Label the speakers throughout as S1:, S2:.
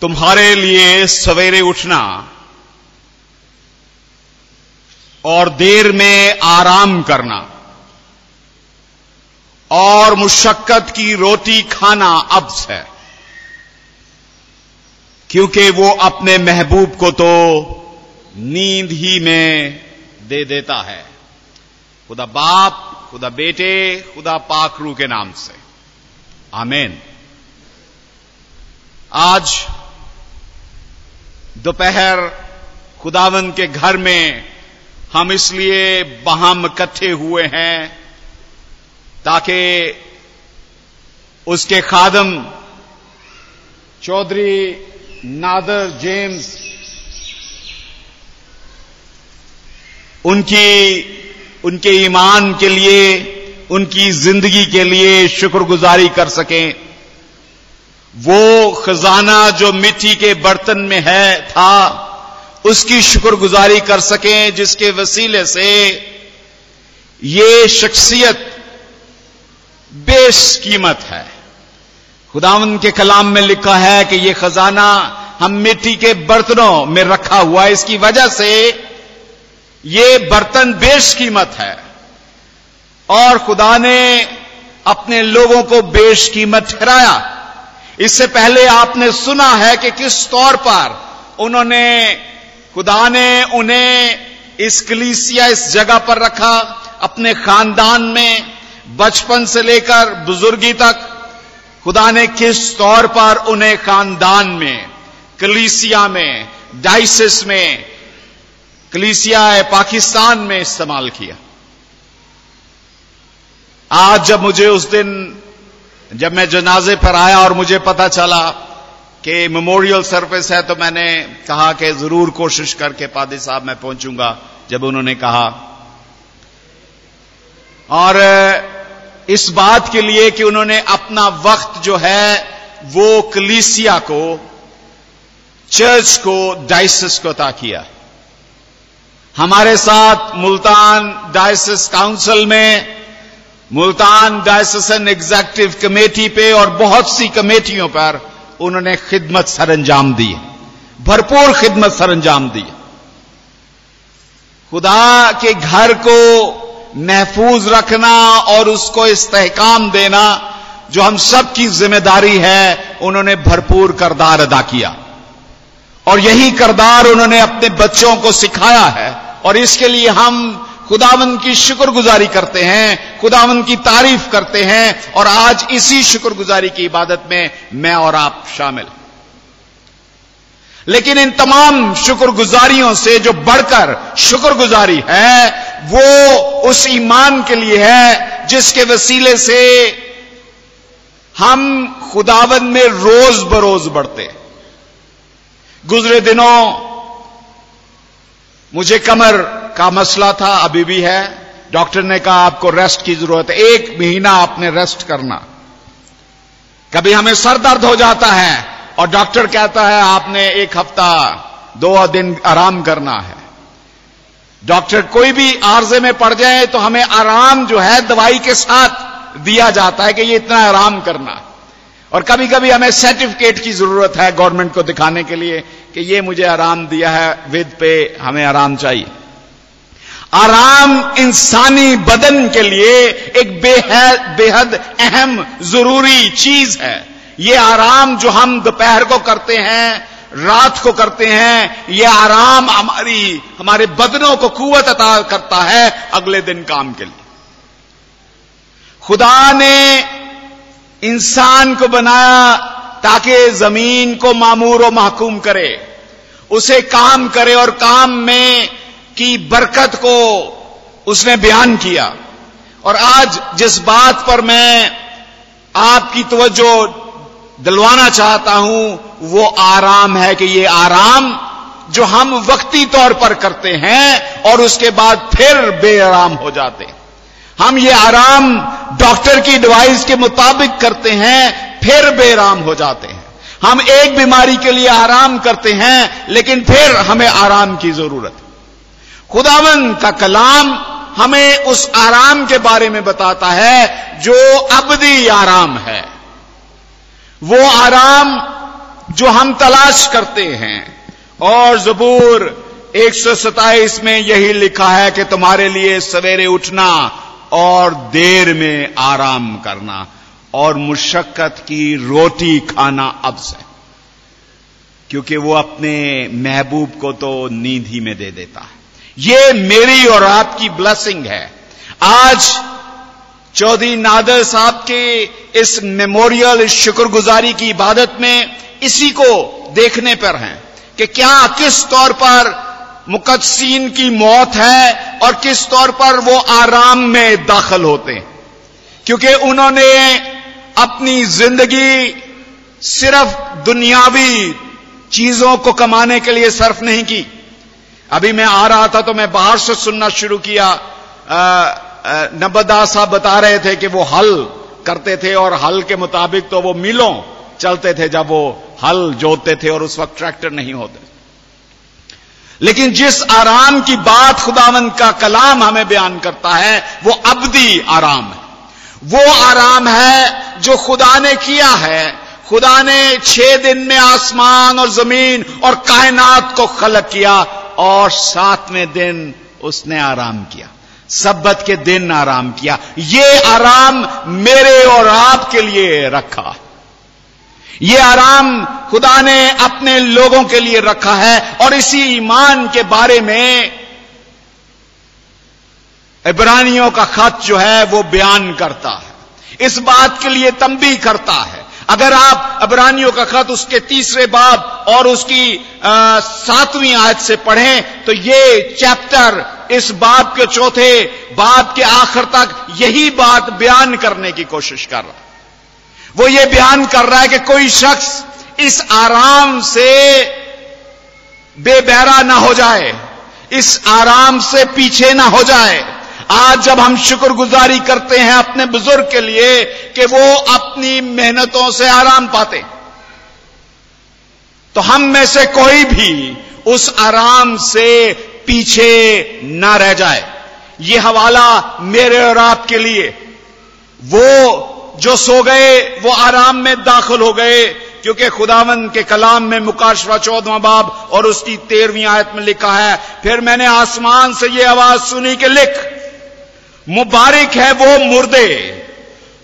S1: तुम्हारे लिए सवेरे उठना और देर में आराम करना और मुशक्कत की रोटी खाना अब्स है। क्योंकि वो अपने महबूब को तो नींद ही में दे देता है। खुदा बाप, खुदा बेटे, खुदा पाखरू के नाम से। आमेन। आज दोपहर खुदावन के घर में हम इसलिए बहाम इकट्ठे हुए हैं ताकि उसके खादम चौधरी नादर जेम्स उनकी, उनके ईमान के लिए, उनकी ज़िंदगी के लिए शुक्रगुजारी कर सकें। वो खजाना जो मिट्टी के बर्तन में है, था, उसकी शुक्रगुजारी कर सकें जिसके वसीले से ये शख्सियत बेश कीमत है। खुदावन के कलाम में लिखा है कि ये खजाना हम मिट्टी के बर्तनों में रखा हुआ है। इसकी वजह से ये बर्तन बेश कीमत है। और खुदा ने अपने लोगों को बेश कीमत ठहराया। इससे पहले आपने सुना है कि किस तौर पर उन्होंने, खुदा ने उन्हें इस कलीसिया, इस जगह पर रखा, अपने खानदान में, बचपन से लेकर बुजुर्गी तक। खुदा ने किस तौर पर उन्हें खानदान में, कलीसिया में, डाइसिस में, कलीसिया, पाकिस्तान में इस्तेमाल किया। आज जब मुझे उस दिन जब मैं जनाजे पर आया और मुझे पता चला कि मेमोरियल सर्विस है तो मैंने कहा कि ज़रूर कोशिश करके पादी साहब मैं पहुंचूँगा, जब उन्होंने कहा। और इस बात के लिए कि उन्होंने अपना वक्त जो है, वो कलीसिया को, चर्च को, डाइसिस को अता किया। हमारे साथ मुल्तान डायसिस काउंसिल में मुल्तान डायसिसन एग्जेक्टिव कमेटी पे और बहुत सी कमेटियों पर उन्होंने खिदमत सरंजाम दी है। भरपूर खिदमत सरंजाम दी है। खुदा के घर को महफूज रखना और उसको इस्तेकाम देना जो हम सब की ज़िम्मेदारी है, उन्होंने भरपूर करदार अदा किया। और यही करदार उन्होंने अपने बच्चों को सिखाया है और इसके लिए हम खुदावन की शुक्रगुजारी करते हैं खुदावन की तारीफ़ करते हैं, और आज इसी शुक्रगुजारी की इबादत में मैं और आप शामिल लेकिन इन तमाम शुक्रगुजारियों से जो बढ़कर शुक्रगुजारी है, वो उस ईमान के लिए है, जिसके वसीले से हम खुदावन में रोज बरोज बढ़ते गुजरे दिनों मुझे कमर का मसला था, अभी भी है। डॉक्टर ने कहा, आपको रेस्ट की ज़रूरत है। एक महीना आपने रेस्ट करना। कभी हमें सर दर्द हो जाता है और डॉक्टर कहता है, आपने एक हफ़्ता, दो दिन आराम करना है। डॉक्टर कोई भी आर्जे में पड़ जाए तो हमें आराम जो है, दवाई के साथ दिया जाता है कि ये इतना आराम करना। और कभी कभी हमें सर्टिफिकेट की ज़रूरत है गवर्नमेंट को दिखाने के लिए, कि ये मुझे आराम दिया है, विद पे हमें आराम चाहिए। आराम इंसानी बदन के लिए एक बेहद बेहद अहम, ज़रूरी चीज़ है। ये आराम जो हम दोपहर को करते हैं, रात को करते हैं, ये आराम हमारी, हमारे बदनों को कुवत अता करता है अगले दिन काम के लिए। खुदा ने इंसान को बनाया ताकि ज़मीन को मामूर और महकूम करे, उसे काम करे और काम में की बरकत को उसने बयान किया। और आज जिस बात पर मैं आपकी तवज्जो दिलवाना चाहता हूँ, वो आराम है कि ये आराम जो हम वक्ती तौर पर करते हैं और उसके बाद फिर बेआराम हो जाते हैं। हम ये आराम डॉक्टर की एडवाइस के मुताबिक करते हैं, फिर बेराम हो जाते हैं। हम एक बीमारी के लिए आराम करते हैं, लेकिन फिर हमें आराम की ज़रूरत है। खुदावन का कलाम हमें उस आराम के बारे में बताता है जो अबदी आराम है। वो आराम जो हम तलाश करते हैं। और जबूर 127 में यही लिखा है कि तुम्हारे लिए सवेरे उठना और देर में आराम करना और मुशक्कत की रोटी खाना अब से क्योंकि वो अपने महबूब को तो नींद ही में दे देता है। ये मेरी और आपकी ब्लेसिंग है। आज चौधरी नादर साहब के इस मेमोरियल इस शुक्रगुजारी की इबादत में इसी को देखने पर हैं कि क्या किस तौर पर मुकदसीन की मौत है और किस तौर पर वो आराम में दाखिल होते हैं। क्योंकि उन्होंने अपनी ज़िंदगी सिर्फ़ दुनियावी चीज़ों को कमाने के लिए सर्फ नहीं की अभी मैं आ रहा था तो मैं बाहर से सुनना शुरू किया। नबदास साहब बता रहे थे कि वो हल करते थे और हल के मुताबिक तो वो मिलों चलते थे जब वो हल जोतते थे और उस वक्त ट्रैक्टर नहीं होते। लेकिन जिस आराम की बात खुदावन का कलाम हमें बयान करता है, वो अबदी आराम है। वो आराम है जो खुदा ने किया है। खुदा ने छह दिन में आसमान और ज़मीन और कायनात को खलक किया। और सातवें दिन उसने आराम किया। सब्बत के दिन आराम किया। ये आराम मेरे और आपके लिए रखा। ये आराम खुदा ने अपने लोगों के लिए रखा है और इसी ईमान के बारे में इब्रानियों का खत जो है वो बयान करता है। इस बात के लिए तंबी करता है। अगर आप अबरानियों का खत उसके तीसरे बाब और उसकी सातवीं आयत से पढ़ें तो ये चैप्टर इस बाब के चौथे बाब के आखिर तक यही बात बयान करने की कोशिश कर रहा है। वो ये बयान कर रहा है कि कोई शख्स इस आराम से बेबहरा ना हो जाए, इस आराम से पीछे ना हो जाए आज जब हम शुक्रगुजारी करते हैं अपने बुज़ुर्ग के लिए कि वो अपनी मेहनतों से आराम पाते तो हम में से कोई भी उस आराम से पीछे ना रह जाए। ये हवाला मेरे और आपके लिए। वो जो सो गए, वो आराम में दाखिल हो गए, क्योंकि खुदावन के कलाम में मुकाशवा चौदवा बाब और उसकी तेरहवीं आयत में लिखा है, फिर मैंने आसमान से ये आवाज़ सुनी कि लिख। मुबारक है वो मुर्दे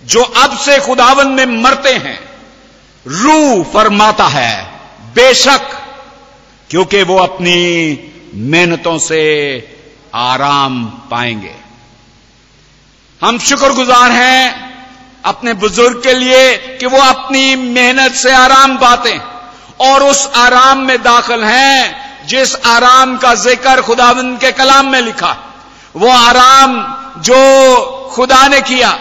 S1: जो अब से खुदावन में मरते हैं। रू फरमाता है, बेशक, क्योंकि वो अपनी मेहनतों से आराम पाएँगे। हम शुक्रगुजार हैं अपने बुज़ुर्ग के लिए कि वो अपनी मेहनत से आराम पाते हैं और उस आराम में दाखिल हैं जिस आराम का ज़िक्र खुदावंद के कलाम में लिखा। वो आराम जो खुदा ने किया,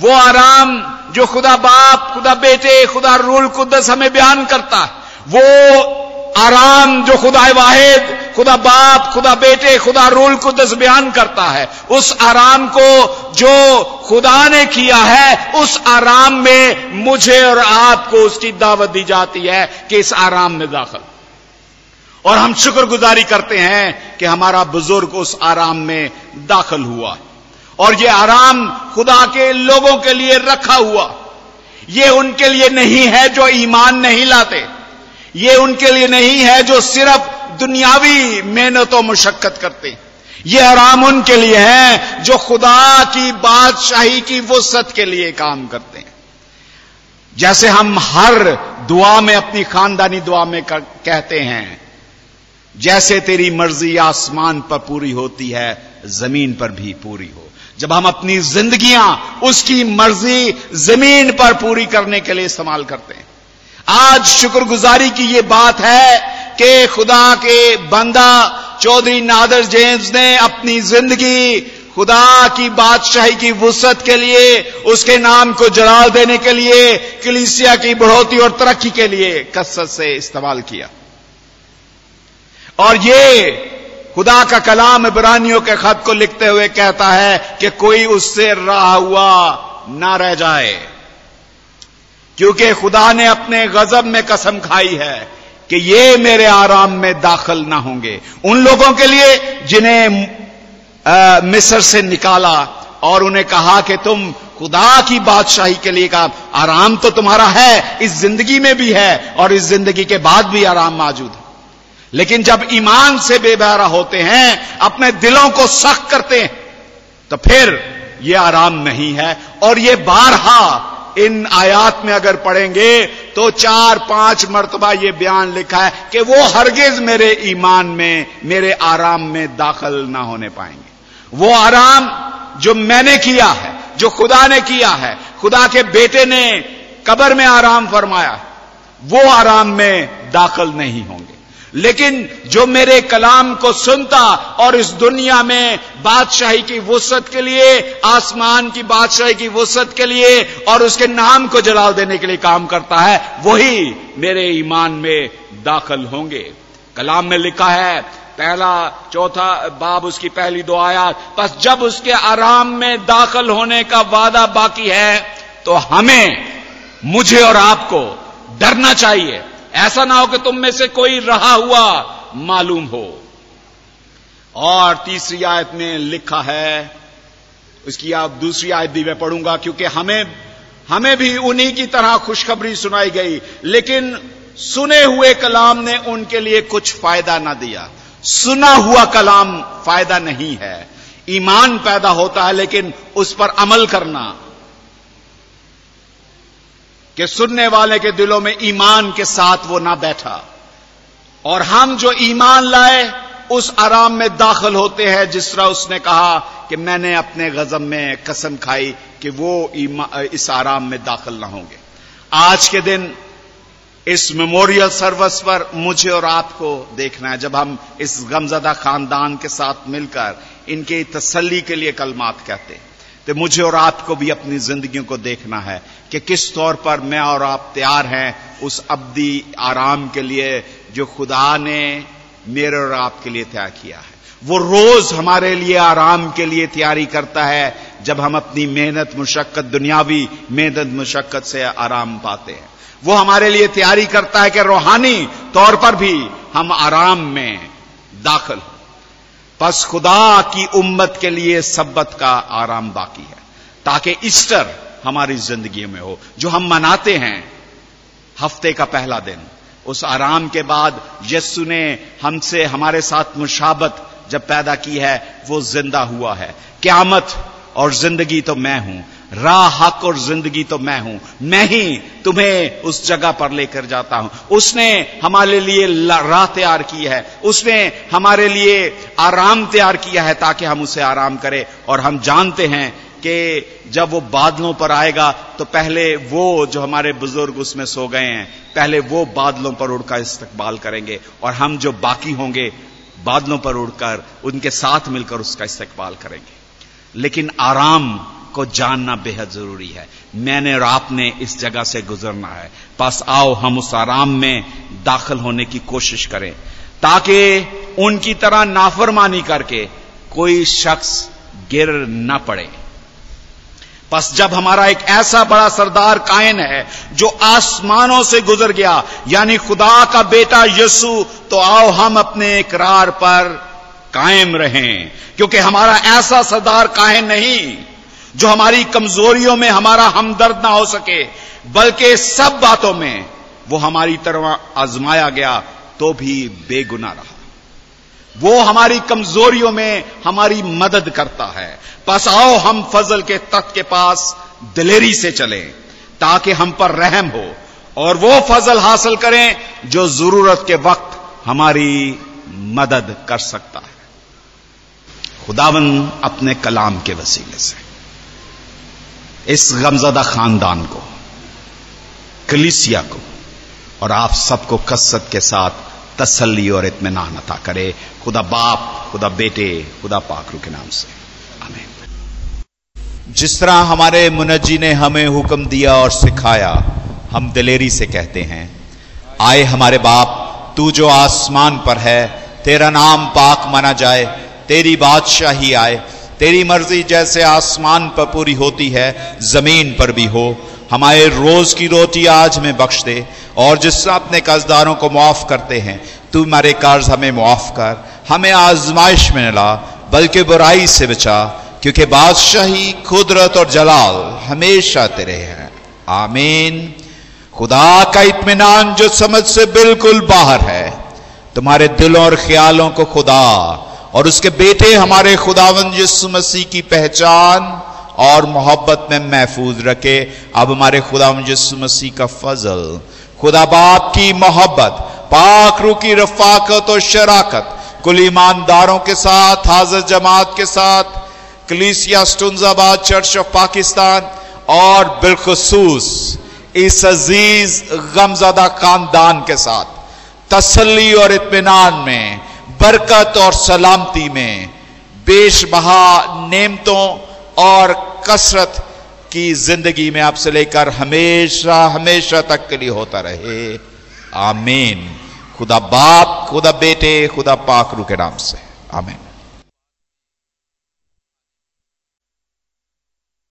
S1: वो आराम जो खुदा बाप, खुदा बेटे, खुदा रूल कुदस हमें बयान करता है वो आराम जो खुदा वाहिद, खुदा बाप, खुदा बेटे, खुदा रूल कुदस बयान करता है, उस आराम को जो खुदा ने किया है, उस आराम में मुझे और आपको उसकी दावत दी जाती है कि इस आराम में दाखिल। और हम शुक्रगुजारी करते हैं कि हमारा बुज़ुर्ग उस आराम में दाखिल हुआ। और ये आराम खुदा के लोगों के लिए रखा हुआ। ये उनके लिए नहीं है जो ईमान नहीं लाते। ये उनके लिए नहीं है जो सिर्फ़ दुनियावी मेहनतों मुशक्कत करते। ये आराम उनके लिए है जो खुदा की बादशाही की वसत के लिए काम करते हैं। जैसे हम हर दुआ में अपनी खानदानी दुआ में कहते हैं, जैसे तेरी मर्ज़ी आसमान पर पूरी होती है, ज़मीन पर भी पूरी हो। जब हम अपनी जिंदगियाँ उसकी मर्ज़ी ज़मीन पर पूरी करने के लिए इस्तेमाल करते हैं। आज शुक्रगुजारी की यह बात है कि खुदा के बंदा चौधरी नादर जेम्स ने अपनी ज़िंदगी खुदा की बादशाही की वसत के लिए, उसके नाम को जलाल देने के लिए, कलिसिया की बढ़ोतरी और तरक्की के लिए कसरत से इस्तेमाल किया। और ये खुदा का कलाम इब्रानियों के खत को लिखते हुए कहता है कि कोई उससे रहा हुआ ना रह जाए। क्योंकि खुदा ने अपने गजब में कसम खाई है कि ये मेरे आराम में दाखिल ना होंगे। उन लोगों के लिए जिन्हें मिस्र से निकाला और उन्हें कहा कि तुम खुदा की बादशाही के लिए काम आराम तो तुम्हारा है, इस ज़िंदगी में भी है और इस ज़िंदगी के बाद भी आराम मौजूद है। लेकिन जब ईमान से बेबहरा होते हैं, अपने दिलों को सख्त करते हैं तो फिर यह आराम नहीं है। और ये बारहा इन आयात में अगर पढ़ेंगे तो चार पाँच मरतबा ये बयान लिखा है कि वो हरगिज मेरे ईमान में, मेरे आराम में दाखिल ना होने पाएँगे। वो आराम जो मैंने किया है, जो खुदा ने किया है, खुदा के बेटे ने कबर में आराम फरमाया, वो आराम में दाखिल नहीं होंगे। लेकिन जो मेरे कलाम को सुनता और इस दुनिया में बादशाही की वसत के लिए, आसमान की बादशाही की वसत के लिए और उसके नाम को जलाल देने के लिए काम करता है, वही मेरे ईमान में दाखिल होंगे। कलाम में लिखा है, पहला, चौथा बाब उसकी पहली दो आयात, बस जब उसके आराम में दाखिल होने का वादा बाकी है तो हमें, मुझे और आपको डरना चाहिए। ऐसा ना हो कि तुम में से कोई रहा हुआ मालूम हो। और तीसरी आयत में लिखा है उसकी आप दूसरी आयत भी मैं पढ़ूँगा, क्योंकि हमें हमें भी उन्हीं की तरह खुशखबरी सुनाई गई, लेकिन सुने हुए कलाम ने उनके लिए कुछ फ़ायदा ना दिया। सुना हुआ कलाम फ़ायदा नहीं है। ईमान पैदा होता है, लेकिन उस पर अमल करना कि सुनने वाले के दिलों में ईमान के साथ वो ना बैठा। और हम जो ईमान लाए, उस आराम में दाखिल होते हैं, जिस तरह उसने कहा कि मैंने अपने गजब में कसम खाई कि वो इस आराम में दाखिल ना होंगे। आज के दिन इस मेमोरियल सर्विस पर मुझे और आपको देखना है, जब हम इस गमजदा खानदान के साथ मिलकर इनकी तसल्ली के लिए कलमात कहते हैं। तो मुझे और आपको भी अपनी जिंदगियों को देखना है कि किस तौर पर मैं और आप तैयार हैं उस अब्दी आराम के लिए जो खुदा ने मेरे और आपके लिए तैयार किया है। वो रोज हमारे लिए आराम के लिए तैयारी करता है जब हम अपनी मेहनत मुशक्कत, दुनियावी मेहनत मुशक्कत से आराम पाते हैं। वो हमारे लिए तैयारी करता है कि रूहानी तौर पर भी हम आराम में दाखिल हो। बस खुदा की उम्मत के लिए सब्बत का आराम बाकी है। ताकि ईस्टर हमारी ज़िंदगी में हो, जो हम मनाते हैं हफ़्ते का पहला दिन। उस आराम के बाद यस्सु ने हमसे, हमारे साथ मुशाबत जब पैदा की है, वो ज़िंदा हुआ है। क्यामत और ज़िंदगी तो मैं हूँ राह, हक और ज़िंदगी तो मैं हूँ। मैं ही तुम्हें उस जगह पर लेकर जाता हूँ। उसने हमारे लिए राह तैयार की है। उसने हमारे लिए आराम तैयार किया है ताकि हम उसे आराम करें। और हम जानते हैं कि जब वो बादलों पर आएगा तो पहले वो जो हमारे बुज़ुर्ग उसमें सो गए हैं, पहले वो बादलों पर उड़कर इस्तकबाल करेंगे। और हम जो बाकी होंगे, बादलों पर उड़कर, उनके साथ मिलकर उसका इस्तकबाल करेंगे। लेकिन आराम को जानना बेहद ज़रूरी है। मैंने और आपने इस जगह से गुजरना है। बस आओ, हम उस आराम में दाखिल होने की कोशिश करें। ताकि उनकी तरह नाफरमानी करके कोई शख्स गिर न पड़े। बस जब हमारा एक ऐसा बड़ा सरदार कायन है, जो आसमानों से गुजर गया, यानी खुदा का बेटा यसु तो आओ हम अपने इकरार पर कायम रहें। क्योंकि हमारा ऐसा सरदार कायन नहीं। जो हमारी कमजोरियों में हमारा हमदर्द ना हो सके, बल्कि सब बातों में वो हमारी तरह आजमाया गया तो भी बेगुना रहा। वो हमारी कमजोरियों में हमारी मदद करता है। बस आओ हम फजल के तख्त के पास दिलेरी से चलें, ताकि हम पर रहम हो, और वो फजल हासिल करें जो ज़रूरत के वक्त हमारी मदद कर सकता है। खुदावन अपने कलाम के वसीले से। इस गमजदा खानदान को, कलिसिया को, और आप सबको कसरत के साथ तसल्ली और इतमान अता करे। खुदा बाप, खुदा बेटे, खुदा पाखरू के नाम से। हमें जिस तरह हमारे मुनजी ने हमें हुक्म दिया और सिखाया, हम दिलेरी से कहते हैं, आए हमारे बाप, तू जो आसमान पर है, तेरा नाम पाक माना जाए, तेरी बादशाही आए तेरी मर्ज़ी जैसे आसमान पर पूरी होती है, ज़मीन पर भी हो। हमारे रोज की रोटी आज में बख्श दे, और जिस अपने कर्जदारों को मुआफ करते हैं, तू हमारे कर्ज हमें मुआफ कर, हमें आजमाइश में ला, बल्कि बुराई से बचा,
S2: क्योंकि बादशाही, कुदरत और जलाल हमेशा तेरे हैं। आमीन। खुदा का इत्मीनान जो समझ से बिल्कुल बाहर है, तुम्हारे दिलों और ख्यालों को खुदा और उसके बेटे हमारे खुदावन यीशु मसीह की पहचान और मोहब्बत में महफूज रखे। अब हमारे खुदावन यीशु मसीह का फजल, खुदा बाप की मोहब्बत पाखरू की रफाकत और शराकत, कुल ईमानदारों के साथ, हाजर जमात के साथ, कलीसिया स्टुंजाबाद चर्च ऑफ़ पाकिस्तान और बिलखसूस इस अज़ीज़ गमजदा खानदान के साथ, तसल्ली और इतमान में बरकत और सलामती में बेशबहा नेमतों और कसरत की ज़िंदगी में आपसे लेकर हमेशा हमेशा तक के लिए होता रहे। आमीन। खुदा बाप, खुदा बेटे, खुदा पाकरू के नाम से। आमीन।